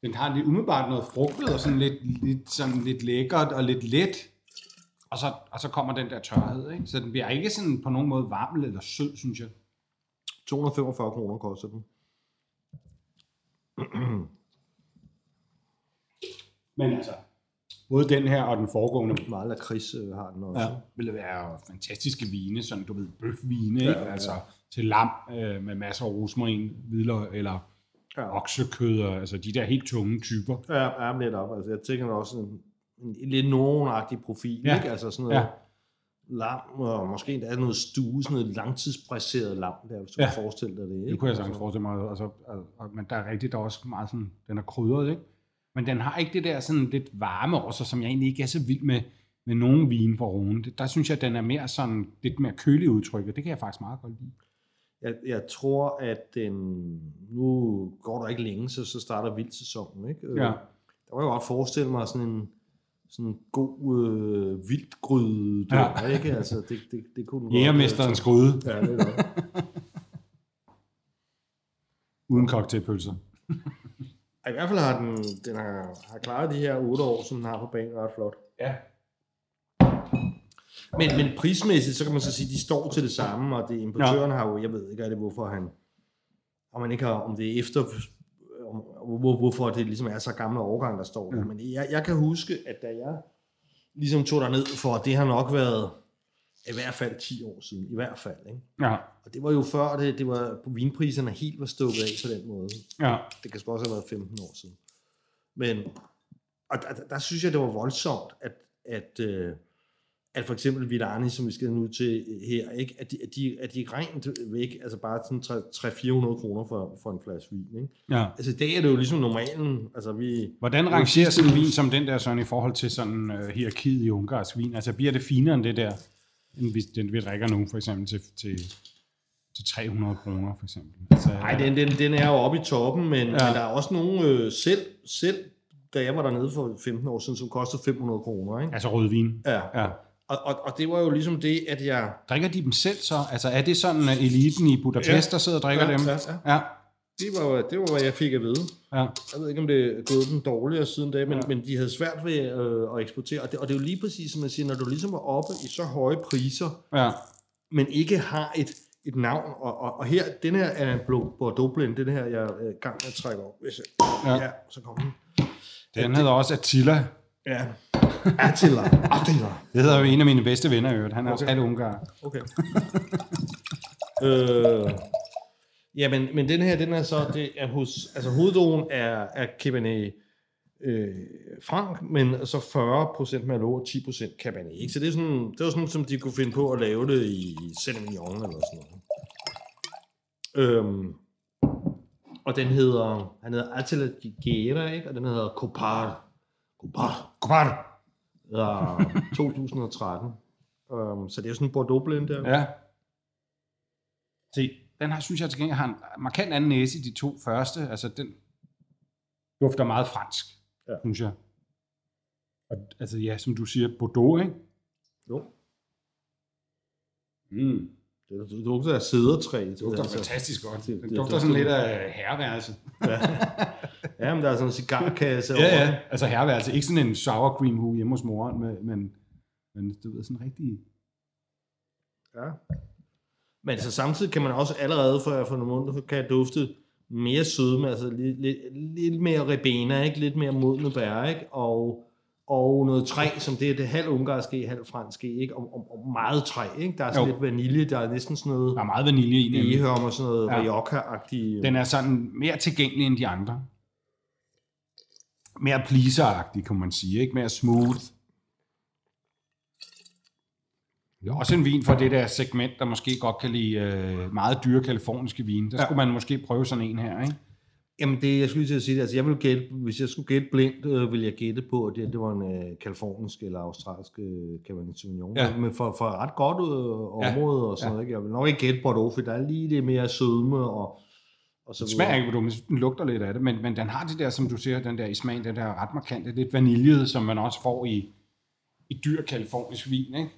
den har lidt umiddelbart noget frugtet og sådan lidt, lidt, sådan lidt lækkert og lidt let. Og så, og så kommer den der tørhed, ikke? Så den bliver ikke sådan på nogen måde varm eller sød, synes jeg. 245 kroner koster den. [clears throat] Men altså, både den her og den foregående Meget lakrids øh, har den også. ja, ville være fantastiske vine, sådan du ved, bøfvine, Ja, ikke? ja. Altså til lam øh, med masser af rosmarin, hvidløg eller Ja. oksekød, altså de der helt tunge typer. Ja, ja netop. Altså, jeg tænker også en, en, en lidt nogen profil, Ja. ikke? Altså sådan noget Ja. lam, og måske endda noget stue, sådan noget langtidspresseret lam, der, hvis du Ja. kan forestille dig det. Ikke? Det kunne jeg sagtens Altså, forestille mig. Altså, og, men der er rigtigt, der er også meget sådan, den er krydret, ikke? Men den har ikke det der sådan lidt varme over sig, som jeg egentlig ikke er så vild med, med nogen vin fra Rune. Det- Der synes jeg, at den er mere sådan, lidt mere kølig udtryk, og det kan jeg faktisk meget godt lide. Jeg, jeg tror, at den, nu går der ikke længe, så, så starter vildsæsonen. Ikke? Øh, Ja. Der var jeg godt forestille mig sådan en sådan en god øh, vildgryde der, Ja. ikke? Altså, det, det, det kunne den Jægermesterens gryde, Ja, det er godt. [laughs] uden cocktailpølser. I hvert fald har den, den har, har klaret de her otte år, som den har på banen, ret flot. Ja. Men, men prismæssigt, så kan man så sige, at de står til det samme, og det importøren har jo, jeg ved ikke rigtig, hvorfor han, om man ikke har, om det er efter, om, hvor, hvorfor det ligesom er så gamle årgang, der står der. Ja. Men jeg, jeg kan huske, at da jeg ligesom tog ned for, det har nok været i hvert fald 10 år siden, i hvert fald. Ikke? Ja, Og det var jo før, det, det var, vinpriserne helt var stukket af på den måde. ja. Det kan sgu også have været 15 år siden. Men, og der, der, der synes jeg, det var voldsomt, at, at, øh, at for eksempel Villani, som vi skal nu til her, ikke? At, de, at, de, at de rent væk, altså bare sådan 300-400 kroner for, for en flaske vin. Ikke? ja. Altså i dag er det jo ligesom normalen, altså vi... Hvordan rangerer sådan en vin som den der sådan i forhold til sådan uh, hierarkiet i ungarsk vin? Altså bliver det finere end det der, end vi, den vi drikker nu, for eksempel til, til, til 300 kroner, for eksempel? Altså, Nej, den, den, den er jo oppe i toppen, men, ja. Ja. men der er også nogle øh, selv, selv, da jeg var dernede for 15 år siden, som kostede 500 kroner. Ikke? Altså rødvin. Ja. Ja. Og, og, og det var jo ligesom det, at jeg... Drikker de dem selv så? Altså er det sådan uh, eliten i Budapest, der sidder og drikker Ja, dem? ja, ja. ja. Det var, det var, hvad jeg fik at vide. ja. Jeg ved ikke, om det er gået den dårligere siden da, men, Ja. ja. men de havde svært ved øh, at eksportere. Og det, og det er jo lige præcis, som man siger, når du ligesom er oppe i så høje priser, ja. men ikke har et, et navn. Og, og, og her, den her er en blå Bordeaux blend, det her, jeg i gang at trække op. Hvis jeg, Ja. ja. ja. så kommer den. Den hedder også Attila. Ja. Attila. Attila. Det hedder jo en af mine bedste venner i øvrigt. Han er også Okay. halv ungar. Okay. øh, ja, men, men den her, den er så, det er hos, altså hoveddogen er, er Cabernet øh, Franc, men så 40% Merlot og 10% Cabernet. Ikke? Så det er sådan, det var sådan, som de kunne finde på at lave det i Sauvignon eller sådan noget. Øhm, og den hedder, han hedder Attila Gigera, ikke? og den hedder Copar. Copar. Kvar. Ja, 2013. Um, så det er jo sådan en Bordeaux blend der. Ja. Se, den her synes jeg til gengæld har en markant anden næse i de to første. Altså den dufter meget fransk, Ja. ja. synes jeg. Og, altså ja, som du siger, Bordeaux, ikke? Jo. Mm. Det, det dufter af sædertræ. Det dufter fantastisk godt. det- Den det dufter sådan lidt af herreværelse. Ja, men der er sådan en cigarkasse Ja, over. ja. Altså herværelse. Ikke sådan en sour cream hue hjemme hos moren, men, men, men du ved, sådan rigtig... Ja. Men så samtidig kan man også allerede for, for nogle måneder kan jeg dufte mere sødme, altså lidt, lidt, lidt mere ribena, ikke? lidt mere modne bær, ikke? Og, og noget træ, som det er det halv ungarske, halv franske, ikke? Og, og, og meget træ, ikke? Der er sådan Jo. lidt vanilje, der er næsten sådan noget Der er meget vanilje i den. egehørm og sådan noget Ja. Rioja-agtigt. Den er sådan mere tilgængelig end de andre. Mere pleaser kan man sige. Ikke mere smooth. Det er også en vin for det der segment, der måske godt kan lide øh, meget dyre kaliforniske vine. Der Ja. skulle man måske prøve sådan en her, ikke? Jamen det, jeg skulle til at sige altså jeg vil gætte, hvis jeg skulle gætte blindt, øh, vil jeg gætte på, at det, det var en øh, kalifornisk eller australsk øh, Cabernet Sauvignon. Ja. Men for, for et ret godt øh, Ja. område og sådan Ja. noget. Ikke? Jeg vil nok ikke gætte Bordeaux, for der er lige det mere sødme og, og så smager ikke, men den lugter lidt af det, men, men den har det der, som du siger, den der i smagen, den der ret markante, lidt vaniljet, som man også får i, i dyr kalifornisk vin, ikke?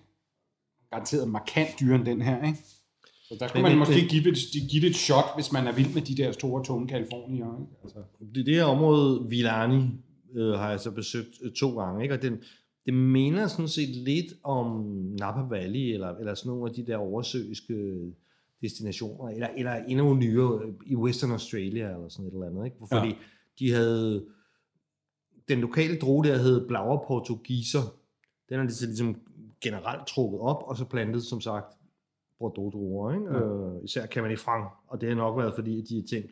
Garanteret markant dyrere end den her, ikke? Så der skulle man måske give det, give det et shot, hvis man er vild med de der store, tunge kalifornier, ikke? Altså, Det, det her område, Villani, øh, har jeg så besøgt øh, to gange, ikke? og den, det minder sådan set lidt om Napa Valley, eller, eller sådan nogle af de der oversøiske destinationer, eller, eller endnu nyere øh, i Western Australia, eller sådan et eller andet. Ikke? Fordi Ja. de havde, den lokale droge der hed Blauer Portugiser, den er ligesom generelt trukket op, og så plantet, som sagt, Bordeaux-druer, ikke? Ja. Øh, især Cabernet Franc, og det har nok været, fordi at de har tænkt,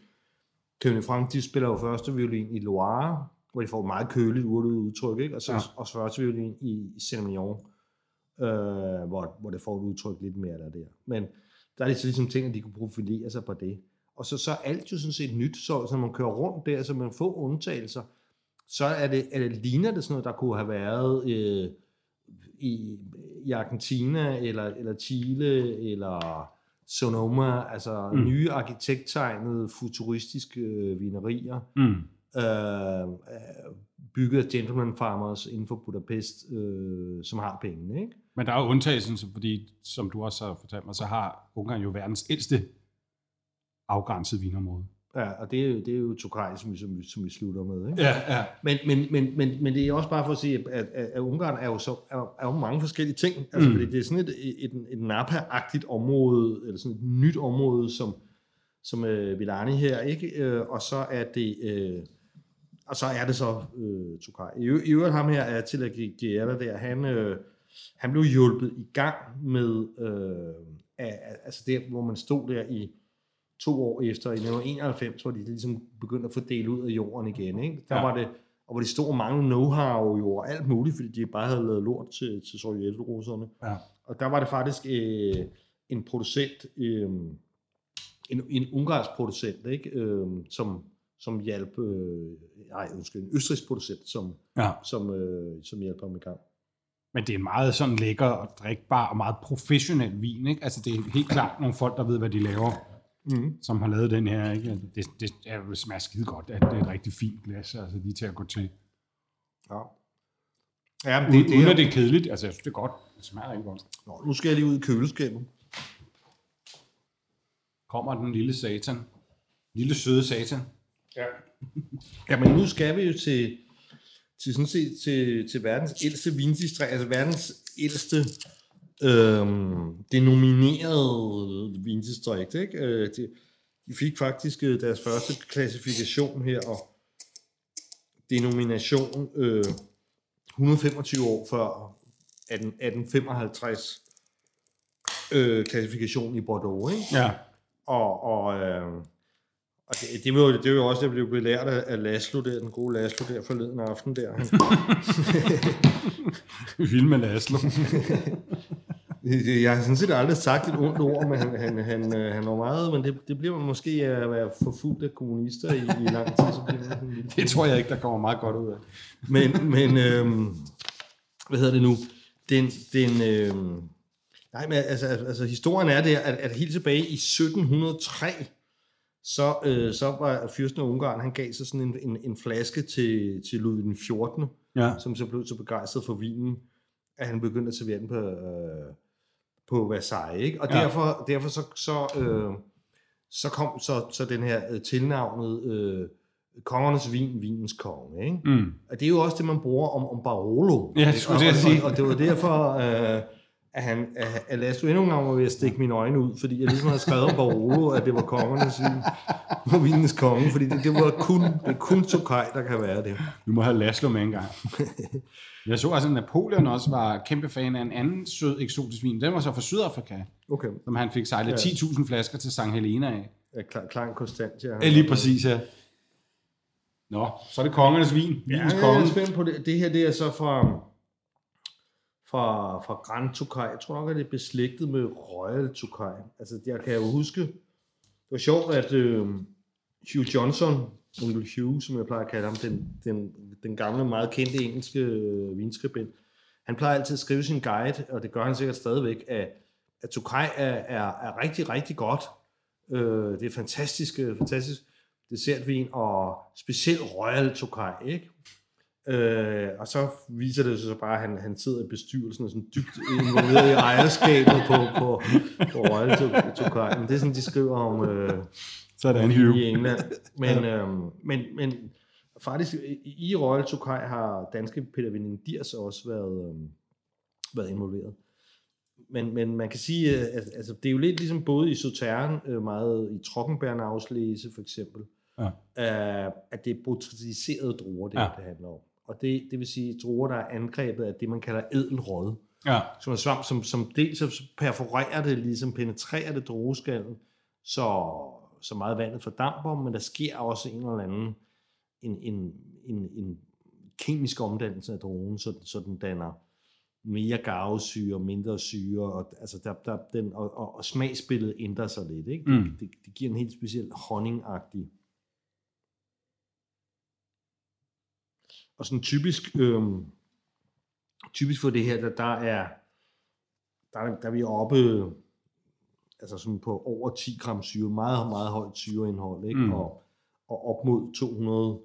Cabernet Franc, de spiller jo første violin i Loire, hvor de får et meget køligt, urtet udtryk, ikke? og så Ja. også første violin i, i Saint-Emilion, øh, hvor, hvor det får et udtryk lidt mere der der. Men der er så ligesom ting, at de kunne profilere sig på det. Og så, så er alt jo sådan set nyt, så, så man kører rundt der, så man får undtagelser, så er det, er det, ligner det sådan noget, der kunne have været øh, i, i Argentina, eller, eller Chile, eller Sonoma, altså Mm. nye arkitekttegnede futuristiske øh, vinerier, mm. øh, øh, bygget af gentleman farmers inden for Budapest, øh, som har pengene, ikke? Men der er jo undtagelsen, fordi, som du også har fortalt mig, så har Ungarn jo verdens ældste afgrænsede vinområde. Ja, og det er jo, det er jo Tokaj, som vi, som, vi, som vi slutter med, ikke? Ja, ja. Men, men, men, men, men det er også bare for at sige, at, at, at Ungarn er jo, så, er, er jo mange forskellige ting. Altså, Mm. fordi det er sådan et, et, et, et Napa-agtigt område, eller sådan et nyt område, som, som øh, Vilani her, ikke? Øh, og så er det... Øh, og så er det så øh, Tokaj. I, I øvrigt ham her, Attila Gierda der, han, øh, han blev hjulpet i gang med, øh, af, af- altså der, hvor man stod der i to år efter, i 1991, hvor de ligesom begyndte at få delt ud af jorden igen. Ikke? Der Ja. var det, og hvor de stod mange know-how jo, og alt muligt, fordi de bare havde lavet lort til, til sovjetrusserne. Ja. Og der var det faktisk øh, en producent, øh, en, en ungarsk producent, ikke? Øh, som, som hjalp, øh, nej, undskyld, en østrisk producent, som, ja. som, øh, som hjalp ham i gang. Men det er meget sådan lækker og drikbar og meget professionel vin, ikke? Altså det er helt klart nogle folk, der ved, hvad de laver, Mm. som har lavet den her, ikke? Det, det, er jo smager skide godt, at det er et rigtig fint glas, altså lige til at gå til. Ja. Ja, men Det, det, det, uden er, at det er kedeligt, altså jeg synes, det er godt. Det smager rigtig godt. Nå, nu skal jeg lige ud i køleskabet. Kommer den lille satan. Lille søde satan. Ja. Jamen nu skal vi jo til, til, sådan set, til, til verdens ældste vindistrikt, altså verdens ældste øhm, denominerede vindistrikt. Ikke? Øh, de, de fik faktisk øh, deres første klassifikation her, og denomination øh, 125 år før 18, 1855 øh, klassifikation i Bordeaux. Ikke? Ja. Og, og, øh, og det, det, var jo, det var jo også, det blev belært af, af Laszlo der, den gode Laszlo der forleden aften der. [laughs] Vild med Laszlo. jeg har sådan set aldrig sagt et ondt ord, men han, han, han, øh, han var meget, men det, det bliver man måske at være forfulgt af kommunister i, i lang tid. Så bliver man sådan en lille- Det tror jeg ikke, der kommer meget godt ud af. Men, men øhm, hvad hedder det nu? Den, den, øhm, nej, men altså, altså, altså historien er der, at, at helt tilbage i 1703, så, øh, så var fyrsten af Ungarn, han gav sig sådan en, en, en flaske til, til Ludvig den 14., Ja. som så blev så begejstret for vinen, at han begyndte at servere den på, øh, på Versailles. Ikke? Og Ja. derfor, derfor så, så, øh, så kom så, så den her øh, tilnavnet øh, kongernes vin, vinens konge. Ikke? Mm. Og det er jo også det, man bruger om, om Barolo. Ja, det skulle og, jeg og, sige. og, og det var derfor, øh, at, han, at, at endnu en gang var ved at stikke mine øjne ud, fordi jeg ligesom havde skrevet om Barolo, at det var kongernes og vinens konge, fordi det, det var kun, det er kun Tokaj, der kan være det. Vi må have Laszlo med en gang. Jeg så også, at Napoleon også var kæmpe fan af en anden sød eksotisk vin. Den var så fra Sydafrika, Okay. som han fik sejlet Ja. 10.000 flasker til St. Helena af. Ja, klar, klar konstant, ja. Ja, lige præcis, ja. Nå, så er det kongernes vin. Ja, Vinens jeg konge. er spændt på det. Det her, det er så fra, fra, fra Grand Tokaj. Jeg tror nok, at det er beslægtet med Royal Tokaj. Altså, jeg kan jo huske, det var sjovt, at øh, Hugh Johnson, onkel Hugh, som jeg plejer at kalde ham, den, den, den gamle, meget kendte engelske øh, vinskribent, han plejer altid at skrive sin guide, og det gør han sikkert stadigvæk, at, at Tokaj er, er, er rigtig, rigtig godt. Øh, det er fantastisk, øh, fantastisk dessertvin, og specielt Royal Tokaj, ikke? Øh, og så viser det sig så bare, at han, han sidder i bestyrelsen og sådan dybt involveret i ejerskabet på, på, på Royal To- Tokaj. Men det er sådan, de skriver om øh, Så er en Hugh. i England. Men, øhm, men, men faktisk i Royal Tokaj har danske Peter Winding Diers også været, øhm, været involveret. Men, men man kan sige, øh, at altså, det er jo lidt ligesom både i Sautern, øh, meget i Trockenbærne afslæse for eksempel, Ja. øh, at det er botritiserede druer, det, ja. det handler om. Og det, det vil sige druer, der er angrebet af det, man kalder edelråd Ja. som er svamp, som, som dels perforerer det, ligesom penetrerer det drueskallen, så, så meget vandet fordamper, men der sker også en eller anden en, en, en, en kemisk omdannelse af druen, så, så den danner mere garvesyre, mindre syre, og, altså der, der, den, og, og, og smagsbilledet ændrer sig lidt. Ikke? Mm. Det, det, det giver en helt speciel honningagtig. Og sådan typisk, øhm, typisk for det her, der, der er der, er- der er vi oppe altså sådan på over 10 gram syre, meget, meget højt syreindhold, ikke? Mm. Og, og op mod 200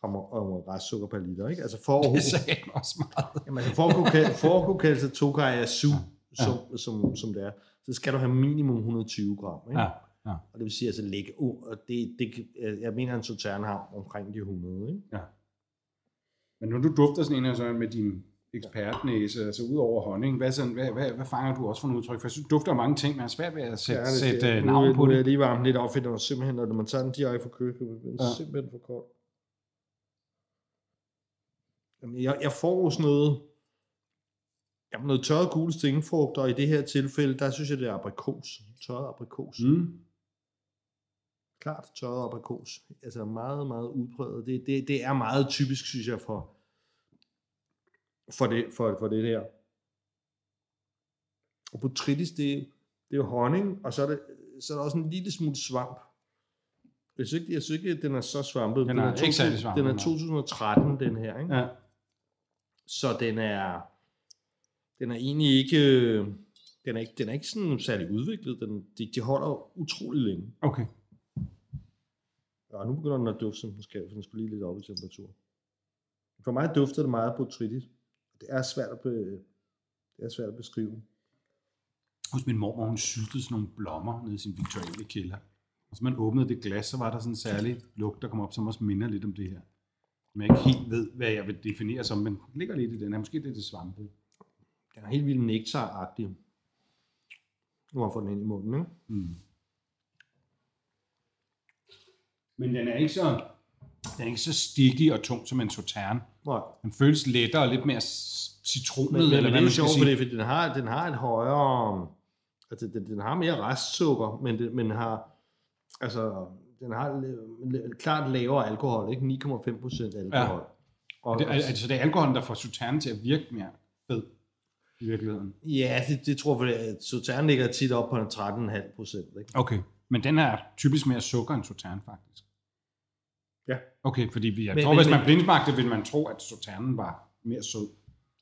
gram øh, restsukker per liter. Ikke? Altså for, [laughs] Det at, sagde han også meget. jamen, altså for, at kunne, kalde- for at kunne kalde sig Tokaj er su, Ja. som, som, som det er, så skal du have minimum 120 gram. Ikke? Ja. Ja. Og det vil sige, altså lægge, uh, og det, det, jeg mener, en Sautern har omkring de 100. Ikke? Men når du dufter sådan en her så med din ekspertnæse, altså ud over honning, hvad, sådan, hvad, hvad, hvad fanger du også for en udtryk? For jeg synes, du dufter mange ting, men jeg er svært ved at sætte, ja, det sætte uh, nu, navn på nu er det. lige varmt lidt op, det var simpelthen, når man tager den direkte fra køkkenet, den er Ja. simpelthen for. Jamen, jeg, jeg får sådan noget, jamen noget tørret gule stingfrugt, og i det her tilfælde, der synes jeg, det er aprikos. Tørret aprikos. Mm. Klart tørret aprikos. Altså meget, meget udpræget. Det, det, det er meget typisk, synes jeg, for, for, det, for, for det her. Og botrytis, det, det er jo honning, og så er, det, så er der også en lille smule svamp. Jeg synes ikke, jeg synes ikke at den er så svampet. Den er ikke 2000 særlig svampet, Den er nej. 2013, den her. Ikke? Ja. Så den er, den er egentlig ikke, øh, den er ikke, den er ikke sådan særlig udviklet. Den, de, de holder utrolig længe. Okay. Ja, nu begynder den at dufte, som den skal, for den skulle lige lidt op i temperatur. For mig dufter det meget botrytis. Det er svært at, be, det er svært at beskrive. Hos min mor, hvor hun syltede sådan nogle blommer nede i sin Victoria kælder. Og så man åbnede det glas, så var der sådan en særlig lugt, der kom op, som også minder lidt om det her. Men jeg ikke helt ved, hvad jeg vil definere som, men ligger lidt i den her. Måske det er det svampe. Den er helt vildt nektaragtig. Nu har jeg fået den ind i munden, ikke? Mm. Men den er ikke så, den er ikke så sticky og tung som en sautern. Nej. Den føles lettere og lidt mere citronet, Men, eller men det hvad er man skal sjovt, fordi, fordi den, har, den har et højere... Altså, den, den har mere restsukker, men, det, men har... Altså, den har la- la- klart lavere alkohol, ikke? 9,5 procent alkohol. Ja. Og, Det, er- altså, det er alkoholen, der får sautern til at virke mere fed i virkeligheden. ja, det, det tror jeg, at Sautern ligger tit op på en 13,5 procent, ikke? Okay. Men den er typisk mere sukker end sautern, faktisk. Ja. Okay, fordi vi, jeg Men- tror, men- hvis man blindsmagte, ville man tro, at sauternen var mere sød.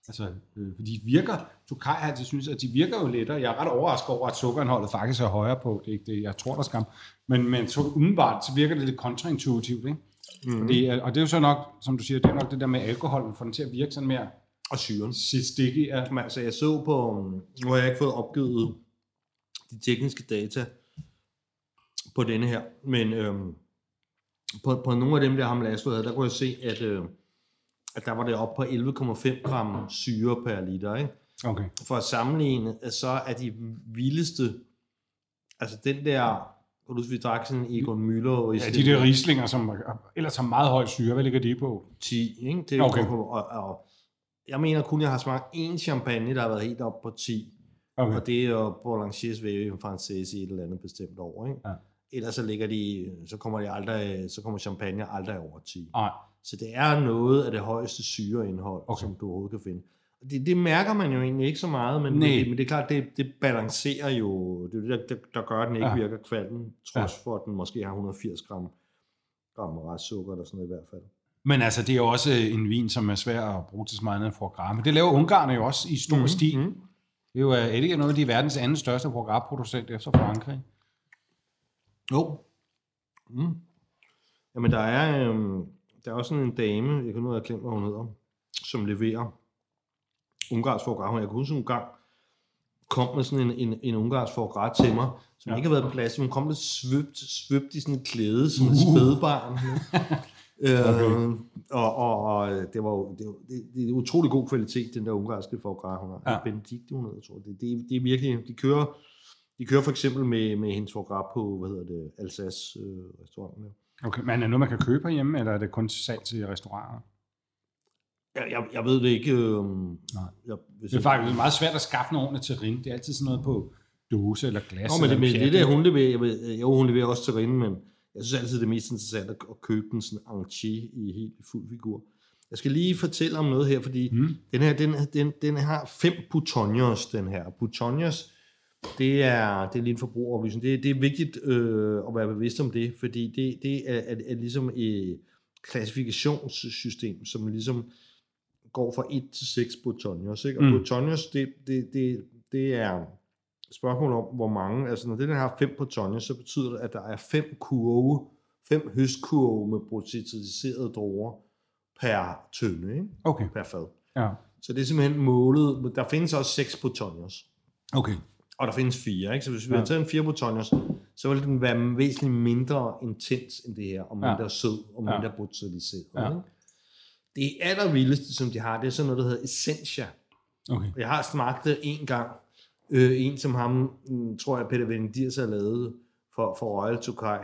Altså, øh, fordi de virker, Tokai har altid synes, at de virker jo lettere. Jeg er ret overrasket over, at sukkerindholdet faktisk er højere på. Det er ikke det, jeg tror, der skam. Men, men så umiddelbart, så virker det lidt kontraintuitivt, ikke? Mm. Fordi, øh, og det er jo så nok, som du siger, det er nok det der med alkoholen, for den til at virke sådan mere Og syren. sticky. Ja. Men altså, jeg så på, nu har jeg ikke fået opgivet de tekniske data på denne her, men øhm, på, på nogle af dem, der har med havde, der kunne jeg se, at, øh, at der var det op på 11,5 gram syre per liter. Ikke? Okay. For at sammenligne, så er de vildeste, altså den der, hvor du vi drak sådan en Egon Müller, og Ja, de der rislinger, som ellers har meget høj syre, hvad ligger de på? 10, ikke? Det er Okay. okay. og, og, jeg mener kun, jeg har smagt én champagne, der har været helt op på 10. Okay. Og det er jo Boulanger Veuve Française i et eller andet bestemt år. Ikke? Ja. Ellers så ligger de, så kommer de aldrig, så kommer champagne aldrig over 10. Nej. Så det er noget af det højeste syreindhold, Okay. som du overhovedet kan finde. Det, det mærker man jo egentlig ikke så meget, men, det, men det er klart, det, det balancerer jo, det er det, der, der, gør, at den ikke Ja. virker kvalmen, trods ja. for, at den måske har 180 gram, gram restsukker eller sådan noget i hvert fald. Men altså, det er jo også en vin, som er svær at bruge til så meget andet Men det laver Ungarn jo også i stor mm-hmm. stil. Mhm. Det er jo øh, ikke noget af de verdens anden største foie producent efter Frankrig. Jo. Mm. Jamen, der er, øhm, der er også sådan en dame, jeg kan nu have glemt, hvad hun hedder, som leverer ungarsk foie gras. Jeg kan huske en gang, kom med sådan en, en, en ungarsk foie gras til mig, som Ja. ikke har været på plads. Hun kom lidt svøbt, svøbt i sådan et klæde, som et Uh. spædbarn. [laughs] Okay. øh, og, og, og, det var jo det, var- det, det er utrolig god kvalitet, den der ungarske foie gras, hun har. Ja. Benedikte, hun hedder, tror jeg. Det, det, det er virkelig, de kører, de kører for eksempel med, med hendes foie på, hvad hedder det, Alsace øh. Okay, men er det noget, man kan købe herhjemme, eller er det kun til salg til restauranter? Jeg, jeg, jeg ved det ikke. Øh, Nej. Jeg, hvis Det er faktisk meget svært at skaffe nogle ordentligt til rin. Det er altid sådan noget på dåse eller glas. Nå, men det, men pjat. det der, hun leverer, jeg ved, jo, hun leverer også til rinde, men jeg synes altid, det er mest interessant at, købe den sådan entier i helt fuld figur. Jeg skal lige fortælle om noget her, fordi Mm. den her, den, den, den har fem boutonniers, den her. Boutonniers, det er, det er lige en forbrugeroplysning. Det, det er vigtigt øh, at være bevidst om det, fordi det, det er, er, er ligesom et klassifikationssystem, som ligesom går fra 1 til 6 boutonniers. Ikke? Og Mm. boutonniers, det, det, det, det er spørgsmål om, hvor mange, altså når den har fem boutonniers, så betyder det, at der er fem kurve, fem høstkurve med processiserede druer per tønde, ikke? Okay, per fad. ja. Så det er simpelthen målet. Der findes også seks boutonniers, Okay. Og der findes fire. Ikke? Så hvis vi Ja. har taget en fire boutonniers, så vil den være væsentligt mindre intens end det her, og mindre Ja. ja. sød, og Ja. mindre botuliseret. Ja. Ikke? Det allervildeste, som de har, det er sådan noget, der hedder Essentia. Okay. Jeg har smagt det en gang. Øh, en, som ham, mm, tror jeg, Peter Venedirs har lavet for, for Royal Tokai.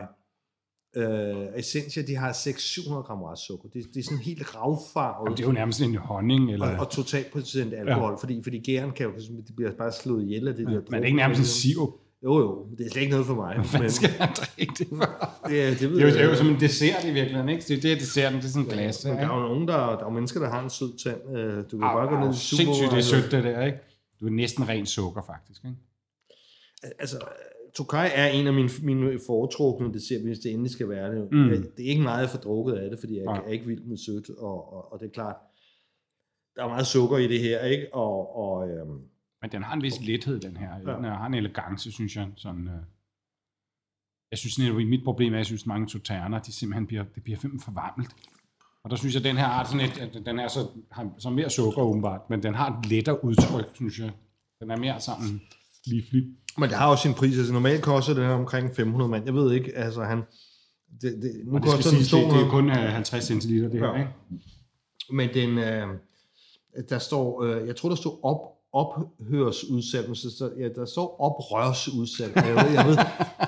Øh, Essentia, de har 600 gram restsukker. Det, det er sådan helt ravfarvet. Jamen, det er jo nærmest en honning, eller... og, og totalt procent alkohol, ja. fordi, fordi gæren kan jo, det bliver bare slået ihjel af det der. men er det ikke nærmest en sirup? Jo, jo, det er slet ikke noget for mig. Hvad men, skal man drikke det for? [laughs] ja, det ved Det er, jo, det er jo jeg. som en dessert i virkeligheden, ikke? Det er det, er desserten, det er sådan en glas. Men der Ja. er jo nogen, der, der er mennesker, der har en sød tand. Øh, Du kan Ah, bare gå ned ah, i Sindssygt, det er supermarkedet. sødt det der, ikke? Du er næsten ren sukker, faktisk, ikke? Altså, Tokai er en af mine, mine foretrukne desserter, hvis det endelig skal være det. Mm. Det er ikke meget, jeg får drukket af det, fordi jeg Nej. er ikke vild med sødt, og, og, og det er klart, der er meget sukker i det her, ikke? Og, og øhm, Men den har en vis lethed, den her. Ja. Den har en elegance, synes jeg. Sådan, øh... Jeg synes, at mit problem er, at jeg synes, at mange sauterner, de simpelthen bliver, det bliver for varmt. Og der synes jeg, at den her har sådan et, at den er så, har så mere sukker åbenbart, men den har et lettere udtryk, synes jeg. Den er mere sådan livlig. Men det har jo sin pris. Altså normalt koster det her omkring 500 mand. Jeg ved ikke, altså han... Det, det, nu Og det koster den siges, det, det er 200, kun øh, 50 centiliter, det her, Ja. ikke? men den, øh, der står, øh, jeg tror der står op, ophørsudsalg, men så, ja, der står oprørsudsalg. Jeg ved, jeg ved,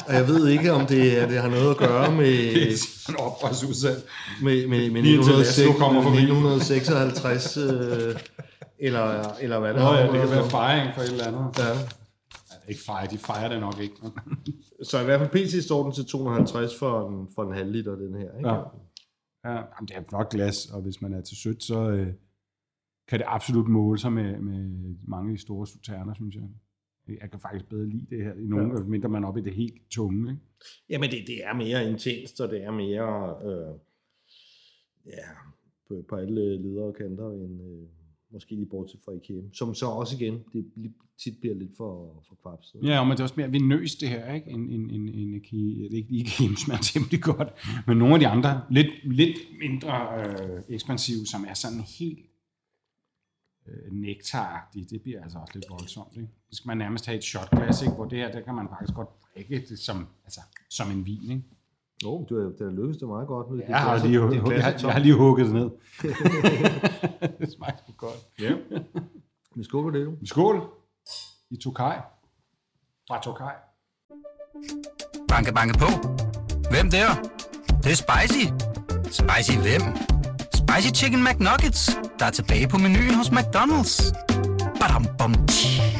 og jeg ved ikke, om det, det har noget at gøre med, [laughs] Det er en oprørsudsalg. med, med, med Lige indtil 1906, Laszlo kommer forbi. 1956, øh, eller, eller hvad det Nå ja, det kan være fejring for et eller andet. Ja. Ikke fejre, de fejrer det nok ikke. Så i hvert fald pt. står den til 250 for en, for en halv liter, den her. Ikke? Ja. Ja, jamen, det er flot glas, og hvis man er til sødt, så øh, kan det absolut måle sig med, med mange af de store sauterner, synes jeg. Jeg kan faktisk bedre lide det her, i nogle, ja. mindre man oppe i det helt tunge. Ikke? Jamen, det, det er mere intenst, og det er mere, øh, ja, på, på alle ledere og kanter, end, øh, måske lige bortset fra IKEA, som så også igen, det tit bliver lidt for, for kvaps. Ja, men det er også mere venøst det her, ikke? En, en, en, en IKEA, ikke IKEA smager temmelig godt, men nogle af de andre, lidt, lidt mindre øh, ekspansive, som er sådan helt øh, nektaragtige, det bliver altså også lidt voldsomt, ikke? Det skal man nærmest have et shotglas, ikke? Hvor det her, der kan man faktisk godt drikke det som, altså, som en vin, ikke? Jo, oh, det, det lykkedes det meget godt. Med Jeg har, lige, jeg, har, jeg har lige hugget det ned. [laughs] det smager sgu godt. Ja. Vi skål på det jo. Skål i Tokaj. Fra Tokaj. Banke, banke på. Hvem der? Det, det er spicy. Spicy hvem? Spicy Chicken McNuggets, der er tilbage på menuen hos McDonald's. Badum, bom, tji.